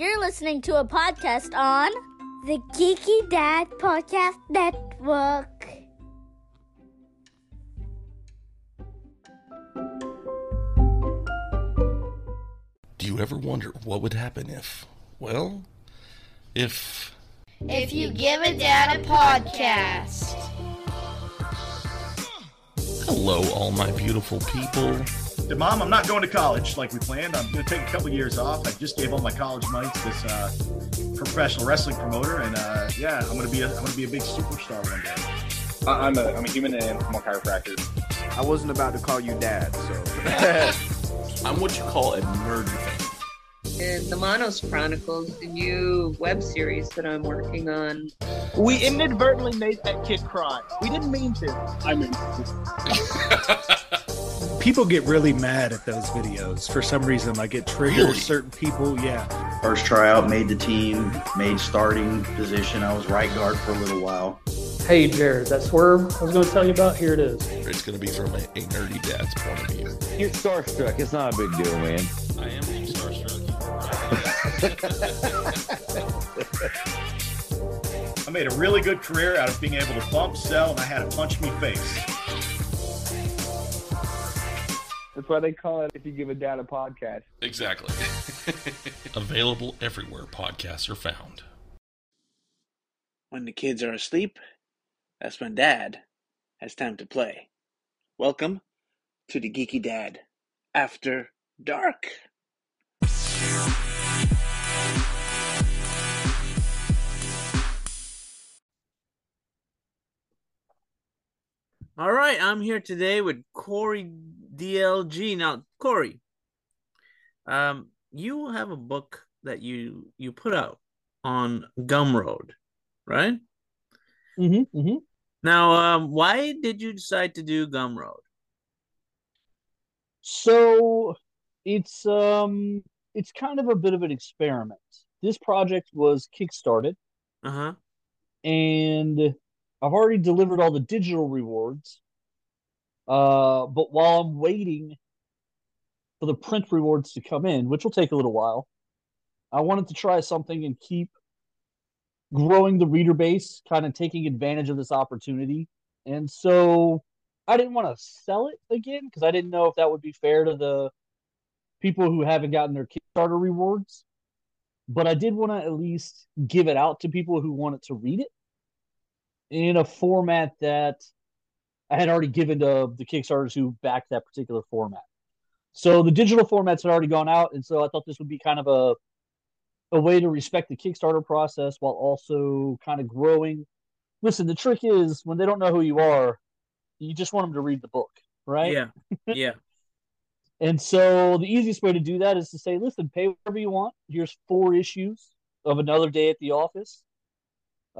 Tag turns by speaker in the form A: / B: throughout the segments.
A: You're listening to a podcast on the Geeky Dad Podcast Network.
B: Do you ever wonder what would happen if, well, if
A: If you give a dad a podcast.
B: hello, all my beautiful people.
C: Hey, Mom, I'm not going to college like we planned. I'm going to take a couple years off. I just gave all my college money to this uh, professional wrestling promoter, and uh, yeah, I'm going to be a, I'm going to be a big superstar one day.
D: I- I'm a I'm a human and I'm a chiropractor.
E: I wasn't about to call you dad, so
B: I'm what you call a nerd fan.
F: and the Monos Chronicles, the new web series that I'm working on.
G: We inadvertently made that kid cry. We didn't mean to.
D: I mean,
H: people get really mad at those videos for some reason. Like it triggers
B: Really?
H: certain people. Yeah.
I: First tryout, made the team, made starting position. I was right guard for a little while.
J: Hey, Jared, that swerve I was going to tell you about, here it is.
B: It's going to be from a, a nerdy dad's point of view.
K: You're starstruck. It's not a big deal, man.
B: I am being starstruck.
C: I made a really good career out of being able to bump, sell, and I had a punch me face.
G: That's why they call it if you give a dad a podcast.
B: Exactly. Available everywhere podcasts are found.
L: When the kids are asleep, that's when dad has time to play. Welcome to the Geeky Dad After Dark.
M: All right, I'm here today with Cory DLG. Now, Cory, um, you have a book that you you put out on Gumroad, right?
J: Mm-hmm, mm-hmm.
M: Now, um, why did you decide to do Gumroad?
J: So it's um it's kind of a bit of an experiment. This project was kickstarted,
M: Uh huh.
J: and I've already delivered all the digital rewards. Uh, but while I'm waiting for the print rewards to come in, which will take a little while, I wanted to try something and keep growing the reader base, kind of taking advantage of this opportunity. And so I didn't want to sell it again because I didn't know if that would be fair to the people who haven't gotten their Kickstarter rewards. But I did want to at least give it out to people who wanted to read it in a format that I had already given to the Kickstarters who backed that particular format. So the digital formats had already gone out, and so I thought this would be kind of a a way to respect the Kickstarter process while also kind of growing. Listen, the trick is when they don't know who you are, you just want them to read the book, right?
M: Yeah, yeah.
J: And so the easiest way to do that is to say, listen, pay whatever you want. Here's four issues of another day at the office.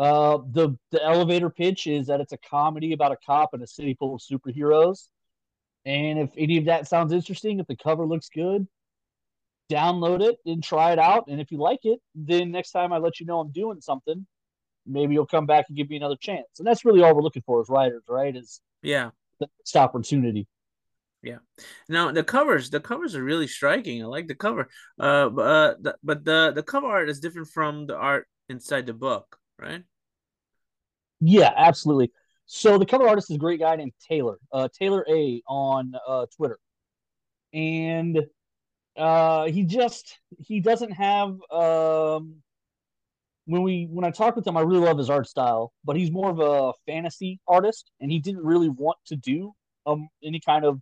J: Uh, the the elevator pitch is that it's a comedy about a cop in a city full of superheroes. And if any of that sounds interesting, if the cover looks good, download it and try it out. And if you like it, then next time I let you know I'm doing something, maybe you'll come back and give me another chance. And that's really all we're looking for as writers, right? Is
M: Yeah.
J: the next opportunity.
M: Yeah. Now the covers, the covers are really striking. I like the cover. Uh, but uh, the, but the the cover art is different from the art inside the book, right?
J: Yeah, absolutely. So the cover artist is a great guy named Taylor, uh, Taylor A on uh, Twitter, and uh, he just he doesn't have um, when we when I talk with him, I really love his art style, but he's more of a fantasy artist, and he didn't really want to do um any kind of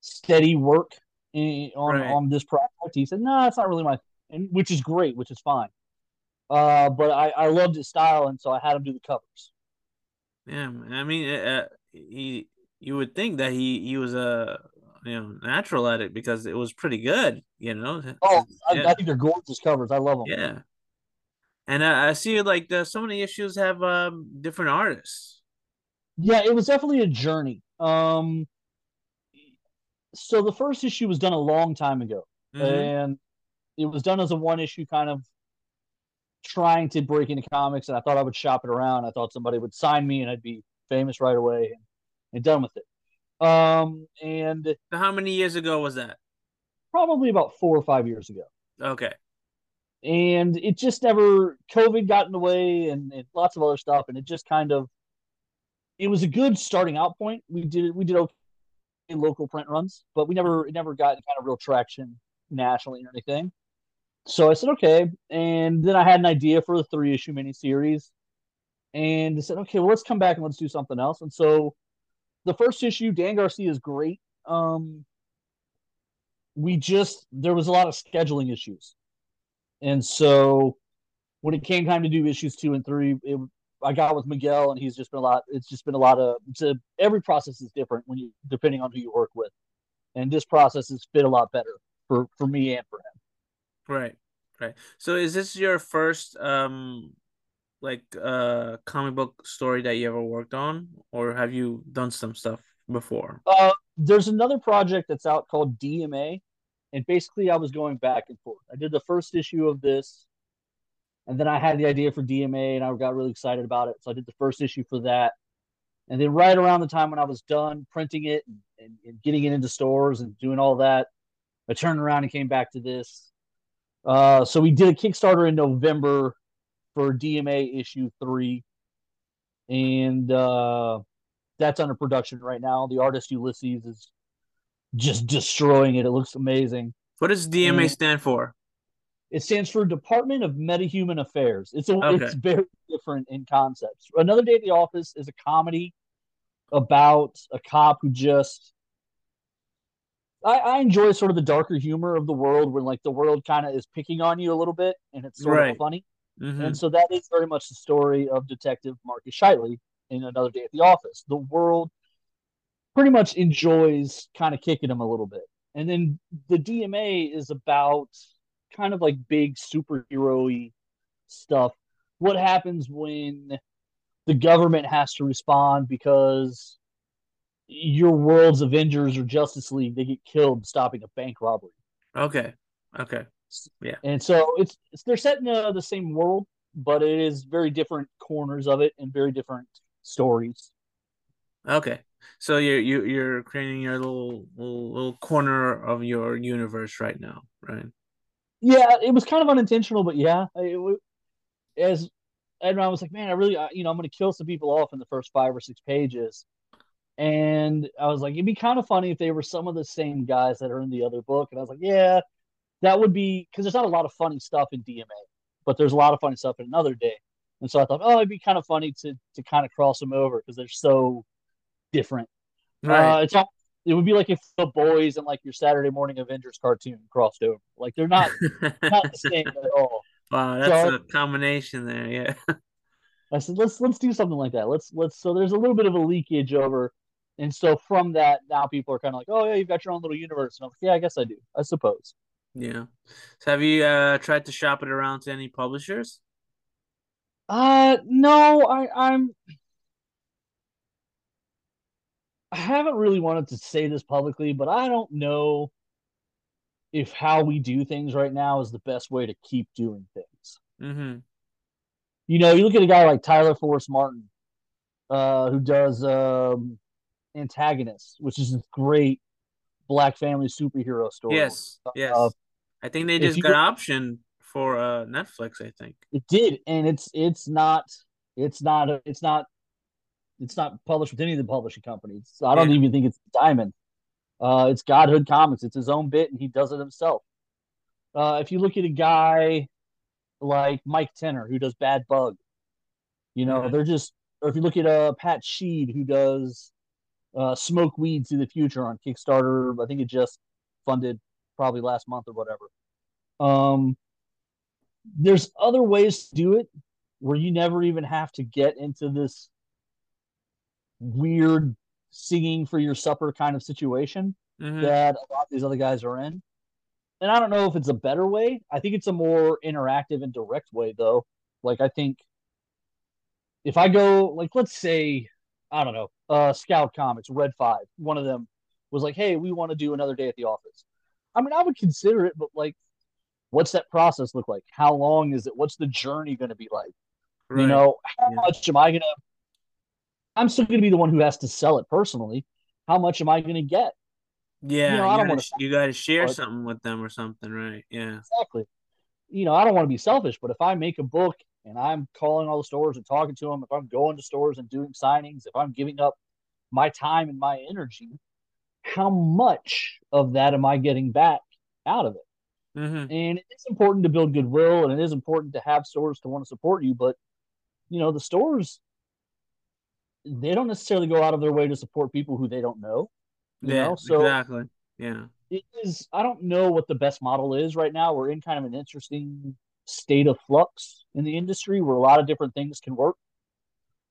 J: steady work in, on
M: Right.
J: on this project. He said, "No, it's not really my," and which is great, which is fine. Uh, but I, I loved his style, and so I had him do the covers.
M: Yeah. I mean, uh, he you would think that he he was a you know natural at it because it was pretty good, you know.
J: Oh, I,
M: Yeah.
J: I think they're gorgeous covers. I love them.
M: Yeah, and I, I see like the so many issues have um different artists.
J: Yeah, it was definitely a journey. Um, so the first issue was done a long time ago,
M: Mhm.
J: and it was done as a one issue kind of trying to break into comics. And I thought I would shop it around. I thought somebody would sign me, and I'd be famous right away and, and done with it. Um, and
M: So how many years ago was that?
J: probably about four or five years ago.
M: Okay.
J: and it just never COVID got in the way and, and lots of other stuff, and it just kind of it was a good starting out point. We did we did okay local print runs, but we never it never got any kind of real traction nationally or anything. So I said okay, and then I had an idea for the three issue miniseries, and I said okay, well let's come back and let's do something else. And so the first issue, Dan Garcia is great. Um, we just there was a lot of scheduling issues, and so when it came time to do issues two and three, it, I got with Miguel, and he's just been a lot. It's just been a lot of. A, every process is different when you depending on who you work with, and this process has fit a lot better for for me and for him.
M: Right, right. So is this your first um like uh comic book story that you ever worked on, or have you done some stuff before?
J: Uh, there's another project that's out called DMA, and basically I was going back and forth. I did the first issue of this, and then I had the idea for DMA, and I got really excited about it. So I did the first issue for that, and then right around the time when I was done printing it and, and, and getting it into stores and doing all that, I turned around and came back to this. Uh, so we did a Kickstarter in November for DMA issue three, and uh, that's under production right now. The artist Ulysses is just destroying it. It looks amazing.
M: What does DMA
J: And
M: stand for?
J: It stands for Department of Metahuman Affairs. It's a,
M: Okay.
J: it's very different in concepts. Another Day at the Office is a comedy about a cop who just I, I enjoy sort of the darker humor of the world when like the world kind of is picking on you a little bit and it's sort
M: Right.
J: of funny.
M: Mhm.
J: And so that is very much the story of Detective Marcus Shiley in Another Day at the Office. The world pretty much enjoys kind of kicking him a little bit. And then the DMA is about kind of like big superhero stuff. What happens when the government has to respond because your world's Avengers or Justice League they get killed stopping a bank robbery.
M: Okay. Okay. Yeah.
J: And so it's, it's they're set in uh, the same world, but it is very different corners of it and very different stories.
M: Okay. So you're you you're creating your little little, little corner of your universe right now, right?
J: Yeah, it was kind of unintentional, but yeah, it, as I was like, man, I really, I- you know, I'm going to kill some people off in the first five or six pages, and I was like, it'd be kind of funny if they were some of the same guys that are in the other book, and I was like, yeah, that would be because there's not a lot of funny stuff in DMA, but there's a lot of funny stuff in Another Day, and so I thought, oh, it'd be kind of funny to to kind of cross them over because they're so different.
M: Right.
J: Uh, it's all, it would be like if the boys and like your Saturday morning Avengers cartoon crossed over. Like they're not not the same at all.
M: Wow,
J: So
M: that's
J: I-
M: a combination there. Yeah.
J: I said let's let's do something like that. Let's let's so there's a little bit of a leakage over, and so from that now people are kind of like, oh yeah, you've got your own little universe. And I'm like, yeah, I guess I do. I suppose.
M: Yeah. So have you uh tried to shop it around to any publishers?
J: Uh no, I I'm I haven't really wanted to say this publicly, but I don't know if how we do things right now is the best way to keep doing things.
M: Mm-hmm.
J: You know, you look at a guy like Tyler Forrest Martin, uh, who does um, Antagonist, which is a great black family superhero story.
M: Yes. Yes.
J: Uh,
M: I think they just got
J: go-
M: option for uh Netflix, I think.
J: It did, and it's it's not it's not it's not it's not published with any of the publishing companies. So I don't
M: Yeah.
J: even think it's Diamond. Uh, it's Godhood Comics. It's his own bit, and he does it himself. Uh, if you look at a guy like Mike Tenner who does Bad Bug, you know
M: Mhm.
J: they're just. Or if you look at uh, Pat Sheed who does uh, Smoke Weed to the Future on Kickstarter, I think it just funded probably last month or whatever. Um, there's other ways to do it where you never even have to get into this weird singing for your supper kind of situation
M: Mhm.
J: that a lot of these other guys are in. And I don't know if it's a better way. I think it's a more interactive and direct way, though. Like, I think if I go, like, let's say, I don't know, uh, Scout Comics, Red Five, one of them was like, hey, we want to do another day at the office. I mean, I would consider it, but like, what's that process look like? How long is it? What's the journey going to be like? You know, how
M: Yeah.
J: much am I going to? I'm still going to be the one who has to sell it personally. How much am I going to get?
M: Yeah,
J: you know,
M: you,
J: I don't
M: gotta, you gotta share something with them or something, right? Yeah.
J: Exactly. you know, I don't want to be selfish, but if I make a book and I'm calling all the stores and talking to them, if I'm going to stores and doing signings, if I'm giving up my time and my energy, how much of that am I getting back out of it?
M: Mm-hmm.
J: And it's important to build goodwill and it is important to have stores to want to support you, but you know, the stores they don't necessarily go out of their way to support people who they don't know. You
M: yeah,
J: know? So
M: exactly. Yeah.
J: it is I don't know what the best model is right now. We're in kind of an interesting state of flux in the industry where a lot of different things can work.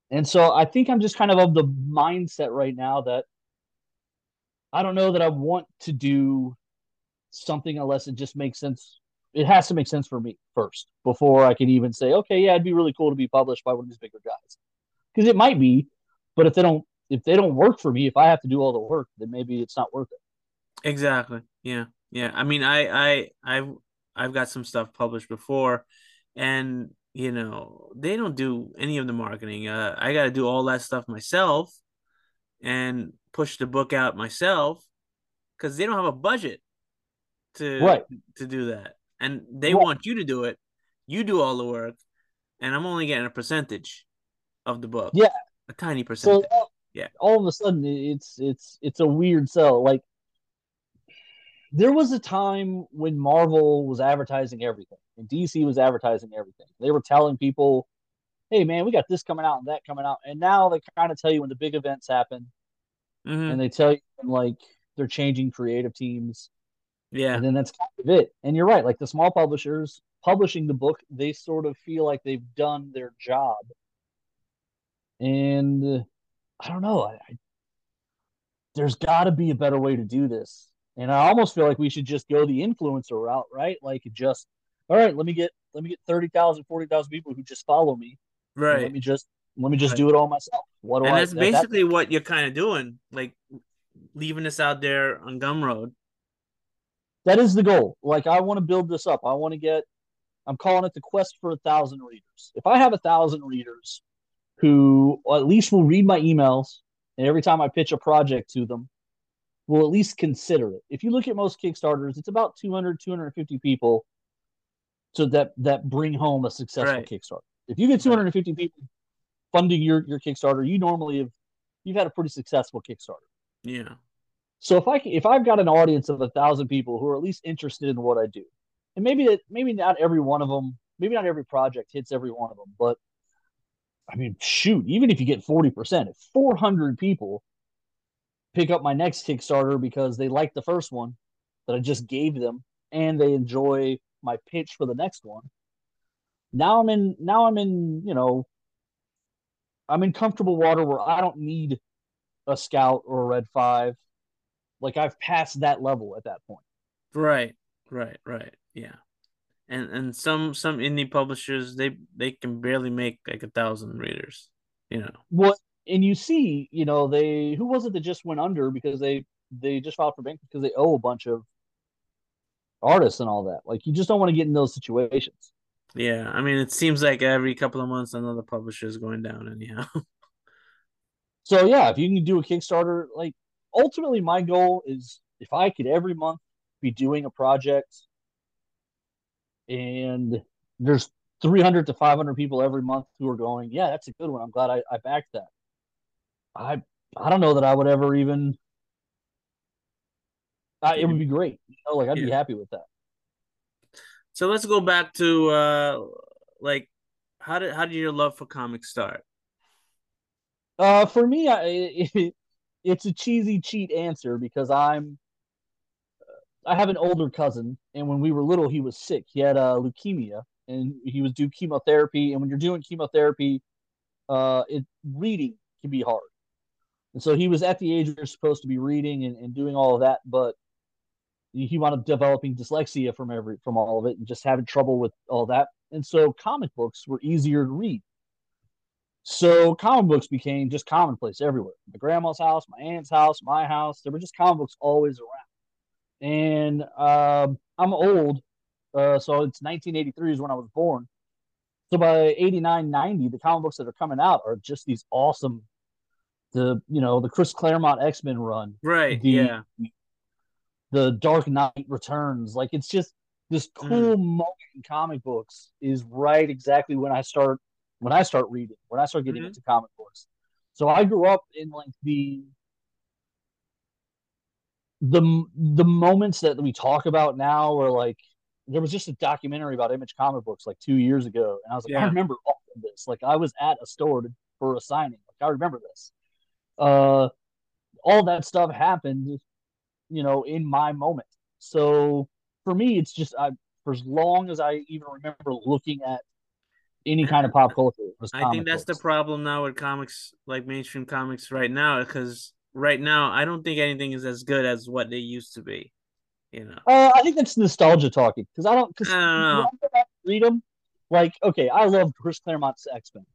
J: And so I think I'm just kind of of the mindset right now that I don't know that I want to do something unless it just makes sense. It has to make sense for me first before I can even say, okay, yeah, it'd be really cool to be published by one of these bigger guys. Because it might be, but if they don't if they don't work for me, if I have to do all the work, then maybe it's not worth it.
M: Exactly. Yeah. Yeah. I mean, I, I, I've, I've got some stuff published before, and you know, they don't do any of the marketing. Uh, I got to do all that stuff myself, and push the book out myself, because they don't have a budget to
J: Right.
M: to do that, and they
J: Right.
M: want you to do it. You do all the work, and I'm only getting a percentage of the book.
J: Yeah.
M: a tiny
J: So
M: percentage. Yeah.
J: all of a sudden it's it's it's a weird sell. Like there was a time when Marvel was advertising everything and DC was advertising everything. They were telling people, "Hey man, we got this coming out and that coming out." And now they kind of tell you when the big events happen
M: Mhm.
J: and they tell you like they're changing creative teams
M: Yeah.
J: and then that's kind of it. And you're right, like the small publishers publishing the book, they sort of feel like they've done their job. And uh, I don't know, I, I there's got to be a better way to do this. And I almost feel like we should just go the influencer route, right? Like just all right, let me get let me get 30,000, 40,000 people who just follow me.
M: Right.
J: Let me just let me just
M: Right.
J: do it all myself. What do
M: and
J: I
M: that's
J: at that-
M: basically what you're kind of doing, like leaving us out there on Gumroad.
J: that is the goal. Like I want to build this up. I want to get. I'm calling it the quest for a thousand readers. If I have a thousand readers who at least will read my emails, and every time I pitch a project to them, will at least consider it. If you look at most Kickstarters, it's about 200, 250 people, so that that bring home a successful
M: Right.
J: Kickstarter. If you get 250 people funding your your Kickstarter, you normally have you've had a pretty successful Kickstarter.
M: Yeah.
J: So if I if I've got an audience of a thousand people who are at least interested in what I do, and maybe that maybe not every one of them, maybe not every project hits every one of them, but I mean, shoot, even if you get forty percent, if four hundred people pick up my next Kickstarter because they like the first one that I just gave them, and they enjoy my pitch for the next one, now I'm in now I'm in you know I'm in comfortable water where I don't need a scout or a red five. Like I've passed that level at that point.
M: Right. Right. Right. Yeah. And and some some indie publishers they they can barely make like a thousand readers. You know.
J: What and you see, you know, they who was it that just went under because they they just filed for bankruptcy because they owe a bunch of artists and all that. Like you just don't want to get in those situations.
M: Yeah. I mean, it seems like every couple of months another publisher is going down. Anyhow.
J: So yeah, if you can do a Kickstarter, like ultimately my goal is if I could every month be doing a project and there's 300 to 500 people every month who are going, yeah, that's a good one. I'm glad I, I backed that. I I don't know that I would ever even. I, it would be great. You know, like I'd be happy with that.
M: So let's go back to uh like how did how did your love for comics start?
J: Uh, for me, I, it, it's a cheesy cheat answer because I'm. I have an older cousin, and when we were little, he was sick. He had uh, leukemia, and he was due chemotherapy. And when you're doing chemotherapy, uh, it reading can be hard. And so he was at the age where you're supposed to be reading and, and doing all of that, but he wound up developing dyslexia from every from all of it and just having trouble with all that. And so comic books were easier to read. So comic books became just commonplace everywhere. My grandma's house, my aunt's house, my house. There were just comic books always around. And um, I'm old, uh, so it's 1983 is when I was born. So by 89, 90, the comic books that are coming out are just these awesome, the you know the Chris Claremont X Men run,
M: Right.
J: the
M: yeah.
J: the Dark Knight Returns. Like it's just this cool moment in comic books is right exactly when I start when I start reading, when I start getting
M: Mhm.
J: into comic books. So I grew up in like the the the moments that we talk about now are like there was just a documentary about image comic books like two years ago and i was like i remember all of this like i was at a store to, for a signing like i remember this uh all that stuff happened you know in my moment so for me it's just i for as long as i even remember looking at any kind of pop culture
M: I think that's
J: books.
M: the problem now with comics, like mainstream comics right now, because right now I don't think anything is as good as what they used to be. You know,
J: Uh, I think that's nostalgia talking because I don't. Cause
M: I don't know.
J: when I go back and read them, like okay, I love Chris Claremont's X Men,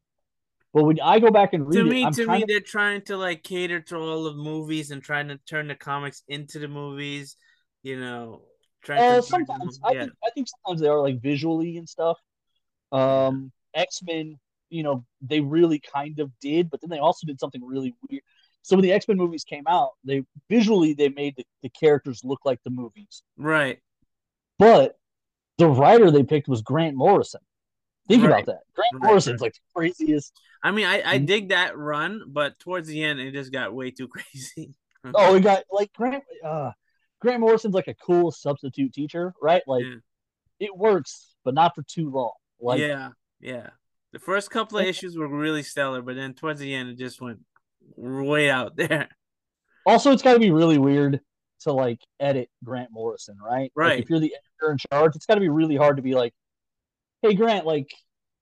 J: but when I go back and read
M: to me,
J: I'm
M: to me,
J: of
M: they're trying to like cater to all the movies and trying to turn the comics into the movies. You know,
J: uh, sometimes I
M: yeah,
J: think I think sometimes they are like visually and stuff. Um, X Men, you know, they really kind of did, but then they also did something really weird. So when the X Men movies came out, they visually they made the, the characters look like the movies,
M: right.
J: but the writer they picked was Grant Morrison. Think
M: Right.
J: about that. Grant
M: Right,
J: Morrison's like the craziest
M: I mean, I I
J: Mhm.
M: dig that run, but towards the end, it just got way too crazy.
J: Oh, we got like Grant. Uh, Grant Morrison's like a cool substitute teacher, right? Like
M: Yeah.
J: it works, but not for too long. Like
M: yeah, yeah. The first couple of issues were really stellar, but then towards the end, it just went way out there.
J: also, it's got to be really weird to like edit Grant Morrison, right? Like,
M: Right.
J: if you're the editor in charge, it's got to be really hard to be like, "Hey, Grant, like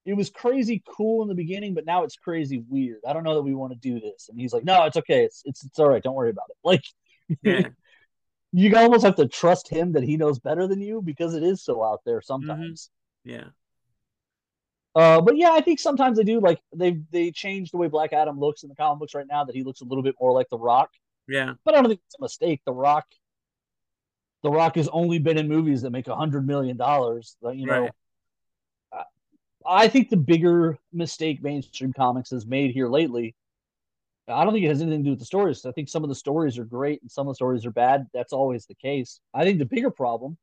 J: it was crazy cool in the beginning, but now it's crazy weird. I don't know that we want to do this." And he's like, "No, it's okay. It's it's it's all right. Don't worry about it." Like.
M: Yeah.
J: You almost have to trust him that he knows better than you because it is so out there sometimes.
M: Yeah.
J: Uh, but yeah, I think sometimes they do like they they changed the way Black Adam looks in the comic books right now that he looks a little bit more like The Rock.
M: Yeah.
J: But I don't think it's a mistake. The Rock, The Rock has only been in movies that make a hundred million dollars. You know,
M: Right.
J: I think the bigger mistake mainstream comics has made here lately. I don't think it has anything to do with the stories. I think some of the stories are great and some of the stories are bad. That's always the case. I think the bigger problem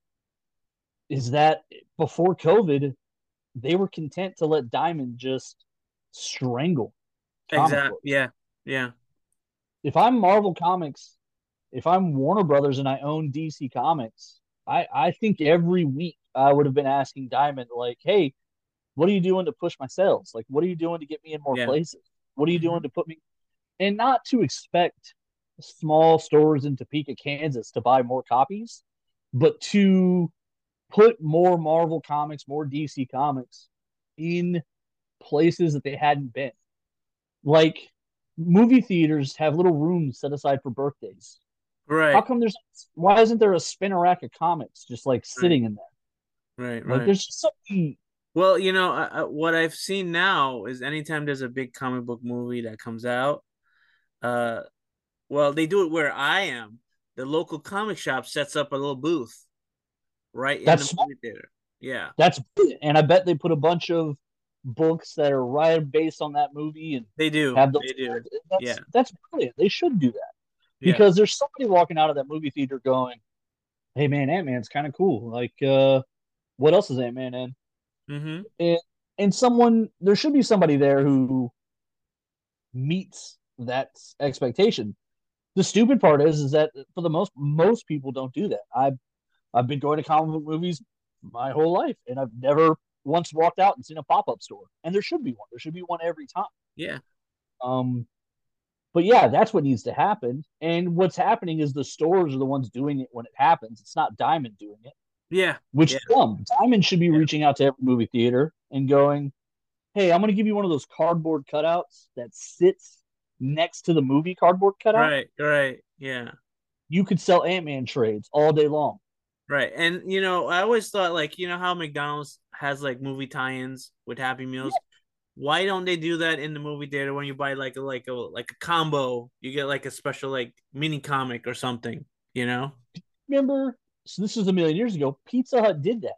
J: is that before COVID, they were content to let Diamond just strangle.
M: Exactly. Yeah. Yeah.
J: If I'm Marvel Comics, if I'm Warner Brothers and I own DC Comics, I, I think every week I would have been asking Diamond, like, hey, what are you doing to push my sales? Like, what are you doing to get me in more
M: Yeah.
J: places? What are you mm-hmm. doing to put me? And not to expect small stores in Topeka, Kansas to buy more copies, but to put more Marvel comics, more DC comics in places that they hadn't been. Like movie theaters have little rooms set aside for birthdays.
M: Right.
J: How come there's why isn't there a spinner rack of comics just like sitting in there?
M: Right.
J: Like
M: Right.
J: there's just something
M: Well, you know, uh, what I've seen now is anytime there's a big comic book movie that comes out, uh, well, they do it where I am. The local comic shop sets up a little booth right in the
J: smart.
M: movie theater. Yeah.
J: that's and I bet they put a bunch of books that are right based on that movie and
M: They do.
J: have those
M: They do.
J: That's,
M: Yeah.
J: that's brilliant. They should do that.
M: Yeah.
J: because there's somebody walking out of that movie theater going, "Hey man, Ant Man's kind of cool. Like, uh, what else is Ant Man in?"
M: Mm-hmm.
J: And and someone there should be somebody there who meets that expectation. The stupid part is is that for the most most people don't do that. I've I've been going to comic book movies my whole life, and I've never once walked out and seen a pop up store. And there should be one. There should be one every time.
M: Yeah.
J: Um, but yeah, that's what needs to happen. And what's happening is the stores are the ones doing it when it happens. It's not Diamond doing it,
M: Yeah.
J: which
M: Yeah.
J: is dumb. Diamond should be reaching out to every movie theater and going, "Hey, I'm going to give you one of those cardboard cutouts that sits next to the movie cardboard cutout.
M: Right. Right. Yeah.
J: You could sell Ant Man trades all day long.
M: Right. And you know, I always thought like, you know how McDonald's has like movie tie-ins with Happy Meals? Why don't they do that in the movie theater when you buy like a like a like a combo, you get like a special like mini comic or something, you know?
J: Remember? So this was a million years ago. Pizza Hut did that.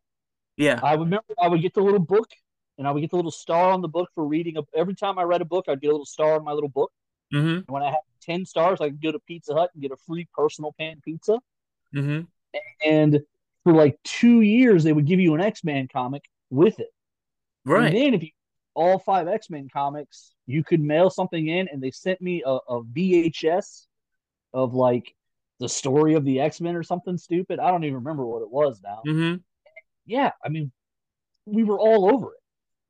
M: Yeah.
J: I remember I would get the little book and I would get the little star on the book for reading. A, every time I read a book, I'd get a little star on my little book.
M: Mm-hmm.
J: And when I had 10 stars, I could go to Pizza Hut and get a free personal pan pizza.
M: Mm-hmm.
J: And for like two years they would give you an X-Men comic with it.
M: Right.
J: And then if you all five X-Men comics, you could mail something in and they sent me a, a VHS of like the story of the X-Men or something stupid. I don't even remember what it was now.
M: Mm-hmm.
J: Yeah, I mean, we were all over it.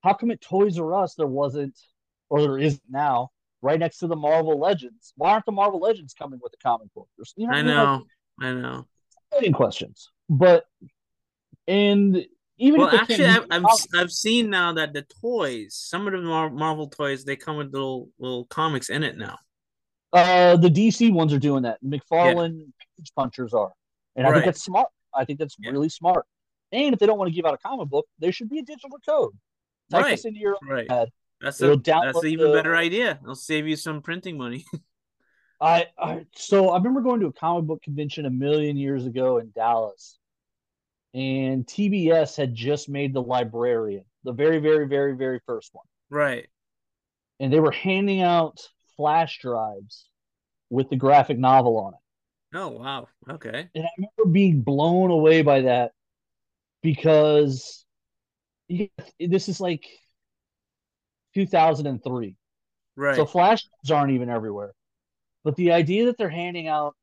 J: How come at Toys R Us there wasn't, or there isn't now, right next to the Marvel Legends? Why aren't the Marvel Legends coming with the comic book? You know,
M: I know.
J: Like,
M: I know.
J: million questions. But and even
M: Well,
J: if
M: actually, I've, I've I've seen now that the toys, some of the Mar- Marvel toys, they come with little little comics in it now.
J: Uh, the DC ones are doing that. McFarlane page punchers are, and I think that's smart. I think that's really smart. And if they don't want to give out a comic book, there should be a digital code. Type
M: Right.
J: this into your
M: Right. That's a that's an even
J: the-
M: better idea. It'll save you some printing money.
J: I, I so I remember going to a comic book convention a million years ago in Dallas, and TBS had just made the Librarian, the very, very, very, very first one,
M: right.
J: and they were handing out flash drives with the graphic novel on it.
M: Oh wow. Okay.
J: And I remember being blown away by that because this is like 2003.
M: Right.
J: So flash drives aren't even everywhere. But the idea that they're handing out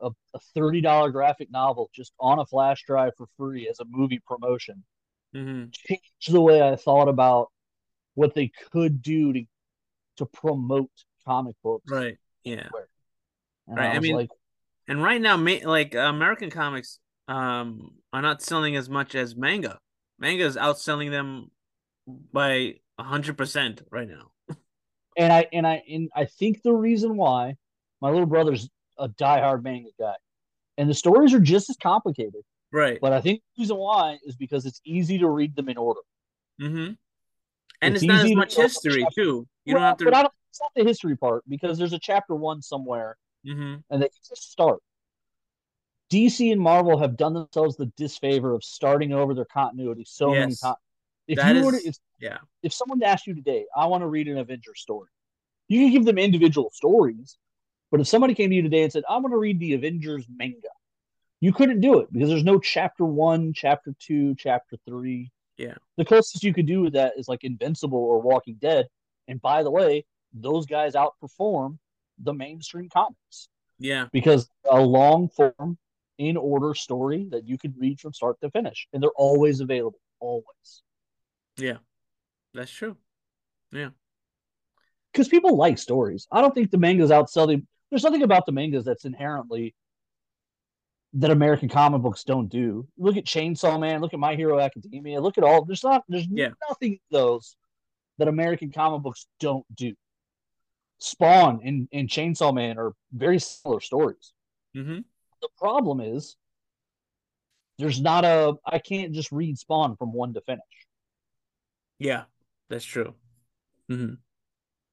J: a, a $30 graphic novel just on a flash drive for free as a movie promotion
M: mm-hmm.
J: changed the way I thought about what they could do to to promote comic books.
M: Right. Yeah. Right.
J: I
M: I, mean,
J: like,
M: and right now, like American comics, um, are not selling as much as manga. Manga is outselling them by a hundred percent right now.
J: and I and I and I think the reason why my little brother's a diehard manga guy, and the stories are just as complicated.
M: Right.
J: But I think the reason why is because it's easy to read them in order.
M: Mm-hmm. And
J: It's
M: it's, not as much history too. You
J: Well,
M: don't have to.
J: But I. It's not the history part because there's a chapter one somewhere,
M: hmm
J: and they just start. DC and Marvel have done themselves the disfavor of starting over their continuity so many times. If
M: That
J: you were to, if,
M: Yeah.
J: if someone asked you today, I want to read an Avengers story, you can give them individual stories. But if somebody came to you today and said, I want to read the Avengers manga, you couldn't do it because there's no chapter one, chapter two, chapter three.
M: Yeah.
J: The closest you could do with that is like Invincible or Walking Dead. And by the way, those guys outperform the mainstream comics
M: Yeah.
J: because a long form, in order story that you could read from start to finish. And they're always available, always.
M: Yeah. That's true. Yeah.
J: because people like stories. I don't think the mangas outsell the. There's something about the mangas that's inherently that American comic books don't do. Look at Chainsaw Man. Look at My Hero Academia. Look at all. There's not. There's
M: Yeah.
J: nothing those that American comic books don't do. Spawn and, and Chainsaw Man are very similar stories.
M: Mm-hmm.
J: The problem is there's not a. I can't just read Spawn from one to finish.
M: Yeah. That's true. Mm-hmm.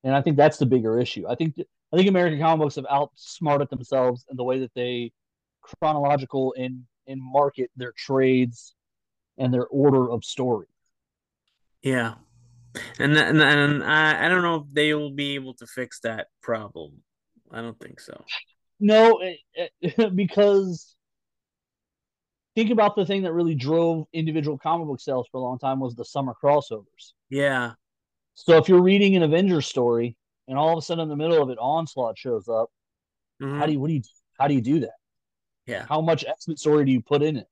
J: and I think that's the bigger issue. I think I think American comic books have outsmarted themselves in the way that they chronological and and market their trades and their order of story.
M: Yeah. And and and I I don't know if they will be able to fix that problem. I don't think so.
J: No, eh, eh, because think about the thing that really drove individual comic book sales for a long time was the summer crossovers.
M: Yeah.
J: So if you're reading an Avengers story and all of a sudden in the middle of it Onslaught shows up,
M: Mhm.
J: how do you what do you how do you do that?
M: Yeah.
J: How much X Men story do you put in it?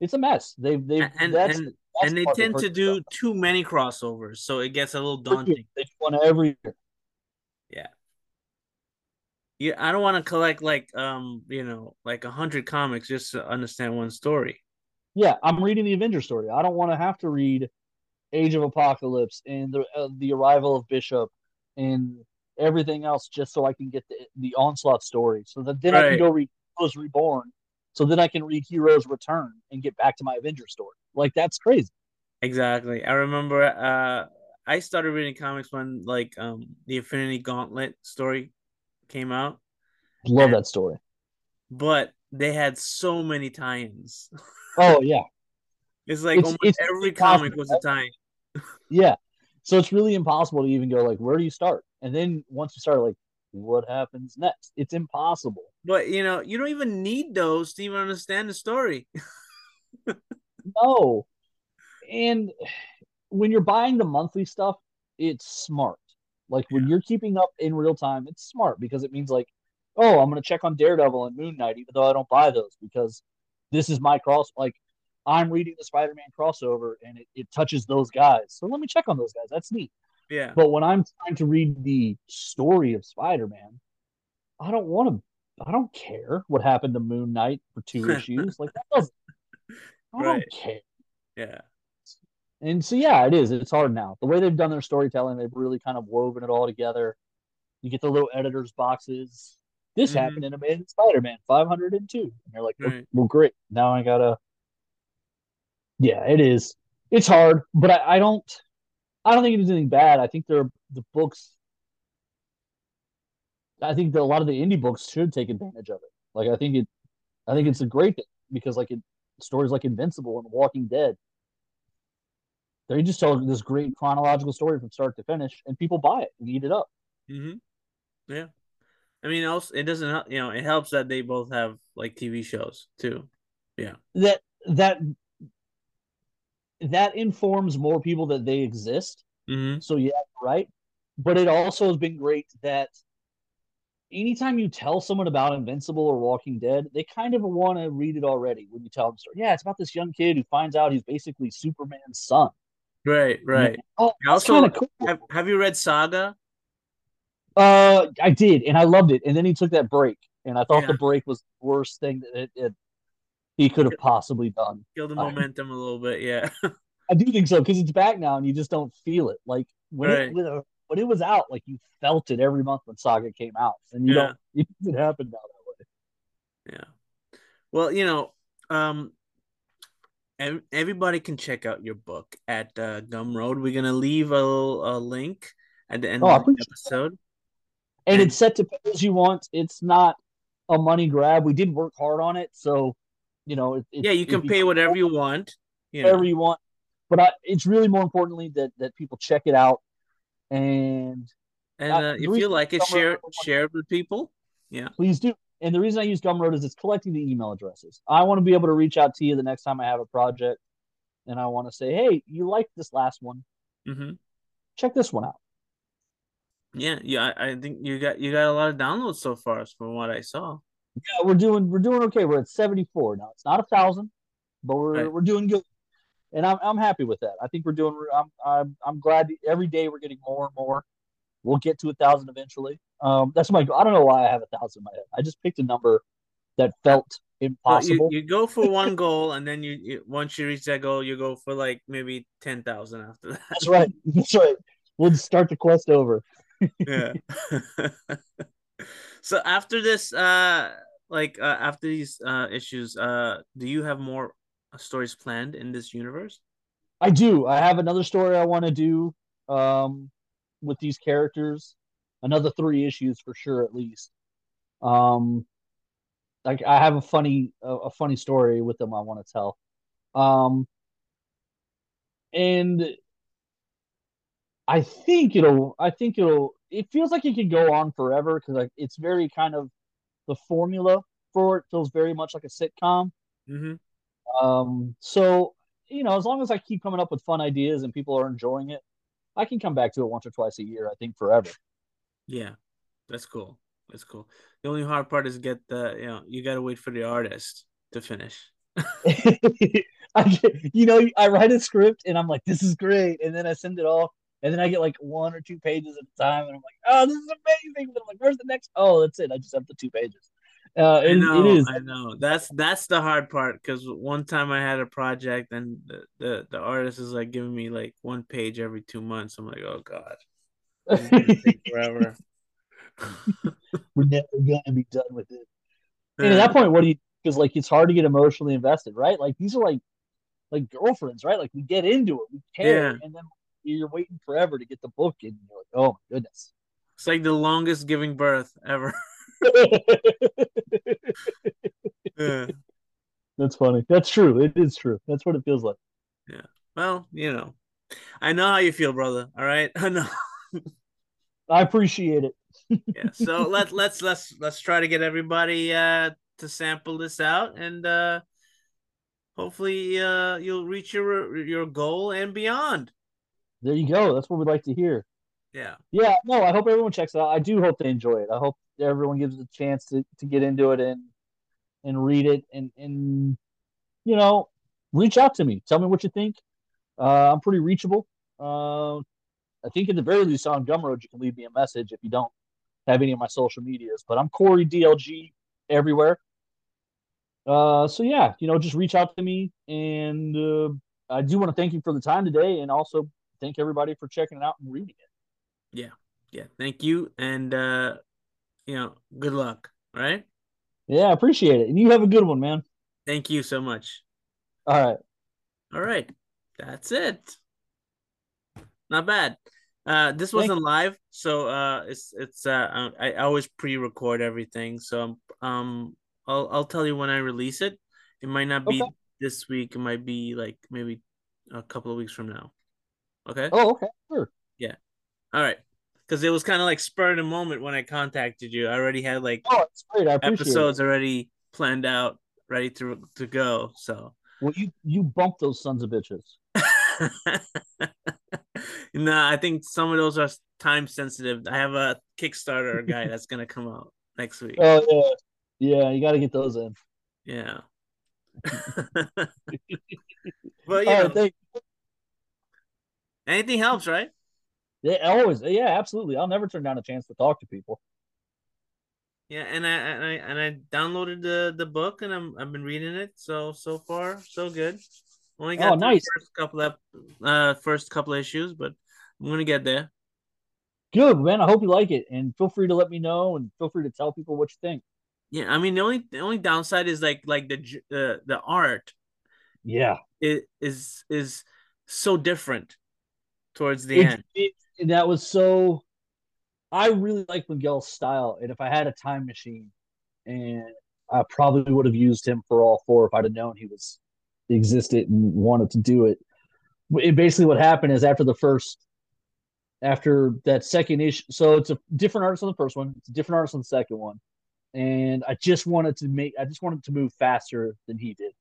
J: It's a mess. They've they've
M: and
J: that's,
M: and,
J: that's
M: and they tend to do too many crossovers, so it gets a little daunting.
J: They do one every year.
M: Yeah. Yeah, I don't want to collect like um, you know, like a hundred comics just to understand one story.
J: Yeah, I'm reading the Avengers story. I don't want to have to read Age of Apocalypse and the uh, the arrival of Bishop and everything else just so I can get the the Onslaught story. So that then I can go read Heroes Reborn. So then I can read Heroes Return and get back to my Avengers story. Like that's crazy.
M: Exactly. I remember uh I started reading comics when like um the Infinity Gauntlet story came out,
J: Love that story.
M: but they had so many tie-ins.
J: Oh yeah.
M: It's like
J: It's-
M: almost
J: it's
M: every comic was a tie-in.
J: Yeah. So it's really impossible to even go like, where do you start? And then once you start, like, what happens next? It's impossible.
M: But you know, you don't even need those to even understand the story.
J: no. And when you're buying the monthly stuff, it's smart. Like when you're keeping up in real time, it's smart because it means like, oh, I'm gonna check on Daredevil and Moon Knight, even though I don't buy those because this is my cross. Like I'm reading the Spider-Man crossover and it, it touches those guys, so let me check on those guys. That's neat.
M: Yeah.
J: But when I'm trying to read the story of Spider-Man, I don't want to. I don't care what happened to Moon Knight for two issues. Like that doesn't. I
M: Right.
J: don't care.
M: Yeah.
J: And so yeah, it is. It's hard now. The way they've done their storytelling, they've really kind of woven it all together. You get the little editors boxes. This
M: Mhm.
J: happened in Amazing Spider-Man 502. And you're like, well,
M: Right.
J: well, great. Now I gotta. Yeah, it is. It's hard, but I, I don't. I don't think it it's anything bad. I think they're the books. I think that a lot of the indie books should take advantage of it. Like I think it, I think it's a great thing because like it, stories like Invincible and Walking Dead, they just tell this great chronological story from start to finish, and people buy it and eat it up.
M: Mm-hmm. Yeah. I mean, also it doesn't help. You know, it helps that they both have like TV shows too. Yeah.
J: That that that informs more people that they exist.
M: Mm-hmm.
J: So yeah, right. But it also has been great that anytime you tell someone about Invincible or Walking Dead, they kind of want to read it already when you tell them story. Yeah, it's about this young kid who finds out he's basically Superman's son.
M: Right. Right.
J: Oh,
M: also,
J: cool.
M: have, have you read Saga?
J: Uh, I did, and I loved it. And then he took that break, and I thought
M: Yeah.
J: the break was the worst thing that it, it, he could have possibly done.
M: Kill the momentum a little bit. Yeah.
J: I do think so because it's back now, and you just don't feel it. Like when
M: Right.
J: it when, it when it was out, like you felt it every month when Saga came out, and you
M: Yeah.
J: don't. It doesn't happen now that way.
M: Yeah. Well, you know, um, everybody can check out your book at uh, Gumroad. We're gonna leave a, a link at the end
J: Oh,
M: of the episode.
J: and it's set to pay as you want. It's not a money grab. We did work hard on it, so you know. It, it-
M: Yeah, you can pay whatever you want. You know.
J: whatever you want. But I, it's really more importantly that that people check it out, and
M: And
J: uh,
M: if you like it, share
J: one-
M: share it with people. Yeah.
J: please do. And the reason I use Gumroad is it's collecting the email addresses. I want to be able to reach out to you the next time I have a project, and I want to say, hey, you liked this last one?
M: Mm-hmm.
J: Check this one out.
M: Yeah, yeah. I, I think you got you got a lot of downloads so far, from what I saw.
J: Yeah, we're doing we're doing okay. We're at seventy four now. It's not a thousand, but we're
M: Right.
J: we're doing good, and I'm I'm happy with that. I think we're doing. I'm I'm I'm glad every day we're getting more and more. We'll get to a thousand eventually. Um, that's my. I don't know why I have a thousand in my head. I just picked a number that felt impossible.
M: you, you go for one goal, and then you, you once you reach that goal, you go for like maybe ten thousand after that.
J: That's right. That's right. We'll start the quest over.
M: yeah. so after this, uh, like uh, after these uh issues, uh, do you have more stories planned in this universe?
J: I do. I have another story I want to do um, with these characters. Another three issues for sure, at least. Um, like I have a funny a, a funny story with them I want to tell. Um, and I think it'll. I think it'll. It feels like it could go on forever because like it's very kind of the formula for it feels very much like a sitcom.
M: Mm-hmm.
J: Um, so you know, as long as I keep coming up with fun ideas and people are enjoying it, I can come back to it once or twice a year. I think forever.
M: Yeah, that's cool. That's cool. The only hard part is get the you know you gotta wait for the artist to finish.
J: I, you know, I write a script and I'm like, this is great, and then I send it off, and then I get like one or two pages at a time, and I'm like, oh, this is amazing. But I'm like, where's the next? Oh, that's it. I just have the two pages. Uh,
M: I know,
J: it is.
M: I know. That's that's the hard part because one time I had a project and the, the the artist is like giving me like one page every two months. I'm like, oh god, this is gonna take forever.
J: We're never gonna be done with it. And at that point, what do you? Because like it's hard to get emotionally invested, right? Like these are like like girlfriends, right? Like we get into it, we care,
M: Yeah.
J: and then you're waiting forever to get the book, and you're like, oh my goodness.
M: It's like the longest giving birth ever. yeah.
J: That's funny. That's true. It is true. That's what it feels like.
M: Yeah. Well, you know, I know how you feel, brother. All right, I know.
J: I appreciate it.
M: yeah. So let let's let's let's try to get everybody uh to sample this out and uh hopefully uh you'll reach your your goal and beyond.
J: There you go. That's what we'd like to hear.
M: Yeah.
J: Yeah, no, I hope everyone checks it out. I do hope they enjoy it. I hope everyone gives it a chance to, to get into it and and read it and and you know, reach out to me. Tell me what you think. Uh, I'm pretty reachable. Uh, I think at the very least on Gumroad you can leave me a message if you don't have any of my social medias. But I'm Cory DLG everywhere. Uh, so yeah, you know, just reach out to me, and uh, I do want to thank you for the time today, and also thank everybody for checking it out and reading it.
M: Yeah. Yeah. Thank you. And uh, you know, good luck. Right.
J: Yeah, I appreciate it. And you have a good one, man.
M: Thank you so much.
J: All right.
M: All right. That's it. Not bad. Uh this wasn't live, so uh it's it's uh I, I always pre-record everything. So um I'll I'll tell you when I release it. It might not be
J: Okay.
M: this week, it might be like maybe a couple of weeks from now. Okay?
J: Oh, okay. Sure.
M: Yeah. All right. Because it was kind of like spur of the moment when I contacted you. I already had like
J: Oh, it's great. I appreciate
M: episodes
J: it.
M: already planned out, ready to to go. So
J: Well, you you bump those sons of bitches.
M: no, I think some of those are time sensitive. I have a Kickstarter guy that's gonna come out next week.
J: Oh yeah, yeah. You got to get those in.
M: Yeah. but yeah,
J: thank-
M: anything helps, right?
J: Yeah, always. Yeah, absolutely. I'll never turn down a chance to talk to people.
M: Yeah, and I and I and I downloaded the the book and I'm I've been reading it. So so far so good. Only got
J: Oh, nice.
M: first couple of uh first couple issues, but I'm gonna get there.
J: Good man. I hope you like it, and feel free to let me know, and feel free to tell people what you think.
M: Yeah, I mean the only the only downside is like like the uh, the art
J: Yeah.
M: it is is so different towards the
J: It-
M: end.
J: it- that was so. I really like Miguel's style, and if I had a time machine, and I probably would have used him for all four if I'd have known he was existed and wanted to do it. It basically what happened is after the first, after that second issue, so it's a different artist on the first one, it's a different artist on the second one, and I just wanted to make, I just wanted to move faster than he did,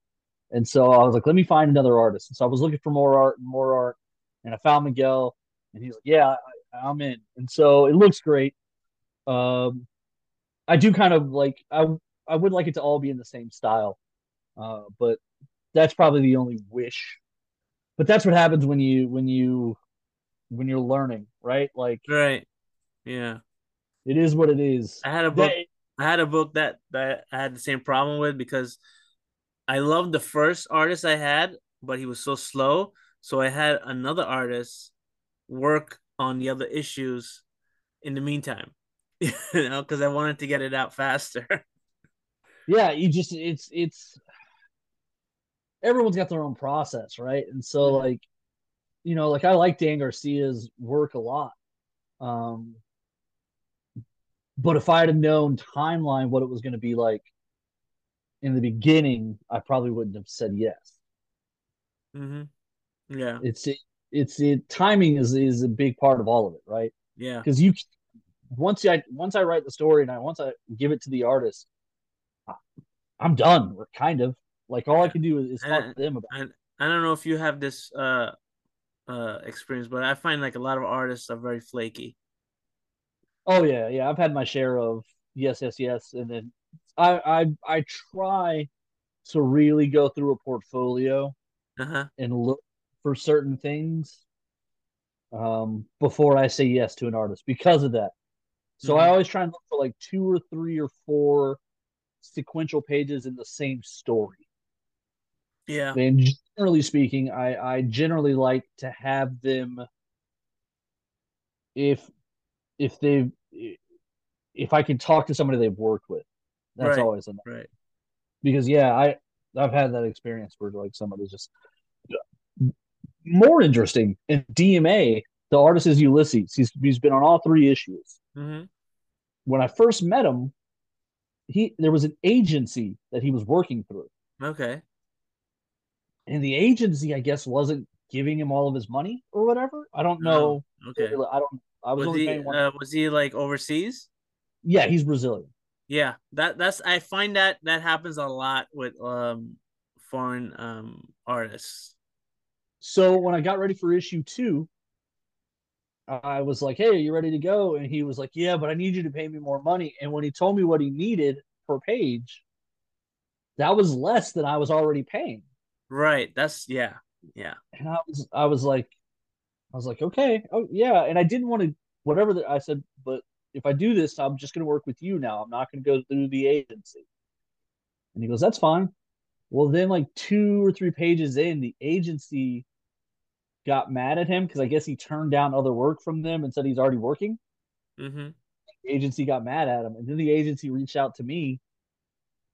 J: and so I was like, let me find another artist. And so I was looking for more art and more art, and I found Miguel, and he's like, yeah, I, I'm in, and so it looks great. Um, I do kind of like I I would like it to all be in the same style, uh, but that's probably the only wish. But that's what happens when you when you when you're learning, right? Like
M: Right. Yeah.
J: it is what it is.
M: I had a book.
J: That-
M: I had a book that that I had the same problem with because I loved the first artist I had, but he was so slow. So I had another artist work on the other issues in the meantime, you know, because I wanted to get it out faster.
J: yeah, you just it's it's everyone's got their own process, right? And so like you know, like I like Dan Garcia's work a lot. Um but if I had known timeline what it was going to be like in the beginning, I probably wouldn't have said yes.
M: hmm Yeah.
J: It's it, it's it timing is is a big part of all of it, right?
M: Yeah.
J: Because you once I once I write the story and I once I give it to the artist, I'm done. We're kind of like all I can do is, talk
M: And-
J: to them about.
M: I, I don't know if you have this uh uh experience, but I find like a lot of artists are very flaky.
J: Oh yeah, yeah. I've had my share of yes, yes, yes, and then I I I try to really go through a portfolio
M: Uh-huh.
J: and look for certain things um before I say yes to an artist because of that. So I
M: Mhm.
J: always try and look for like two or three or four sequential pages in the same story.
M: Yeah.
J: And generally speaking, I I generally like to have them if if they've if I can talk to somebody they've worked with. That's
M: Right.
J: always enough.
M: Right.
J: Because yeah, I I've had that experience where like somebody's just more interesting in DMA. The artist is Ulysses. He's he's been on all three issues.
M: hmm
J: When I first met him, he there was an agency that he was working through,
M: Okay.
J: and the agency I guess wasn't giving him all of his money or whatever. I don't know.
M: Oh, okay.
J: I don't. I was,
M: Was
J: only
M: he uh, was he like overseas?
J: yeah, he's Brazilian.
M: Yeah, that that's I find that that happens a lot with um foreign um artists.
J: So when I got ready for issue two, I was like, "Hey, are you ready to go?" And he was like, "Yeah, but I need you to pay me more money." And when he told me what he needed per page, that was less than I was already paying.
M: Right. That's yeah. Yeah.
J: And I was I was like I was like, "Okay. Oh, yeah." And I didn't want to whatever that I said, but if I do this, I'm just going to work with you now. I'm not going to go through the agency. And he goes, "That's fine." Well, then like two or three pages in, the agency got mad at him because I guess he turned down other work from them and said he's already working.
M: Mm-hmm.
J: The agency got mad at him, and then the agency reached out to me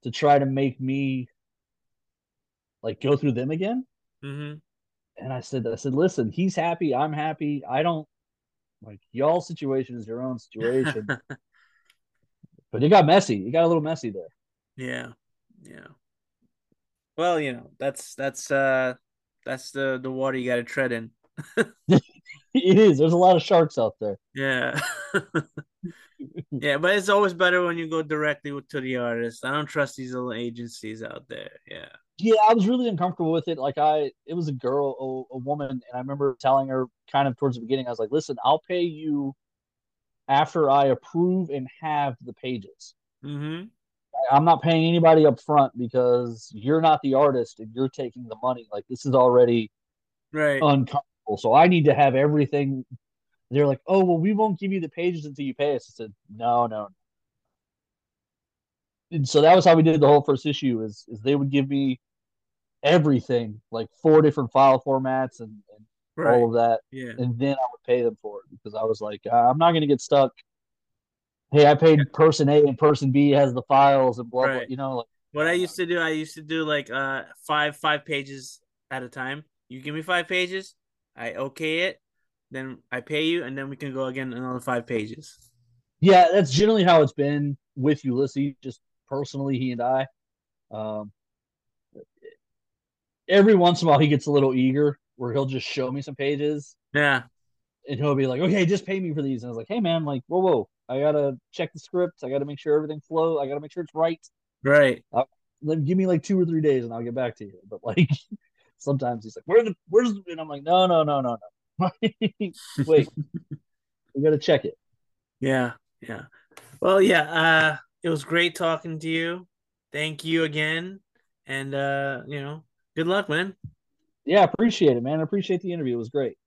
J: to try to make me like go through them again.
M: Mm-hmm.
J: And I said, I said, listen, he's happy, I'm happy. I don't like y'all situation is your own situation. but it got messy. It got a little messy there.
M: Yeah. Yeah. Well, you know, that's that's uh that's the the water you got to tread in.
J: it is. There's a lot of sharks out there.
M: Yeah. yeah, but it's always better when you go directly to the artist. I don't trust these little agencies out there. Yeah.
J: Yeah, I was really uncomfortable with it. Like I, it was a girl, a, a woman, and I remember telling her kind of towards the beginning, I was like, "Listen, I'll pay you after I approve and have the pages.
M: Mm-hmm.
J: I'm not paying anybody up front because you're not the artist and you're taking the money. Like this is already
M: right
J: uncomfortable. So I need to have everything. They're like, oh well, we won't give you the pages until you pay us. I said, no, no. And so that was how we did the whole first issue. Is is they would give me everything, like four different file formats and, and
M: right.
J: all of that,
M: yeah.
J: and then I would pay them for it because I was like, I'm not going to get stuck hey, I paid person A and person B has the files and blah
M: right.
J: blah. You know, like,
M: what I used to do, I used to do like uh five five pages at a time. You give me five pages, I okay it, then I pay you, and then we can go again another five pages.
J: Yeah, that's generally how it's been with Ulysses. Just personally, he and I. Um, every once in a while, he gets a little eager where he'll just show me some pages.
M: Yeah.
J: And he'll be like, "Okay, just pay me for these." And I was like, "Hey, man, like, whoa, whoa, I gotta check the script. I gotta make sure everything flows. I gotta make sure it's right.
M: Right.
J: Uh, let give me like two or three days, and I'll get back to you. But like sometimes he's like, "Where's the where's?" The, and I'm like, "No, no, no, no, no. Wait, we gotta check it."
M: Yeah, yeah. Well, yeah. Uh, it was great talking to you. Thank you again, and uh, you know, good luck, man.
J: Yeah, appreciate it, man. I appreciate the interview. It was great.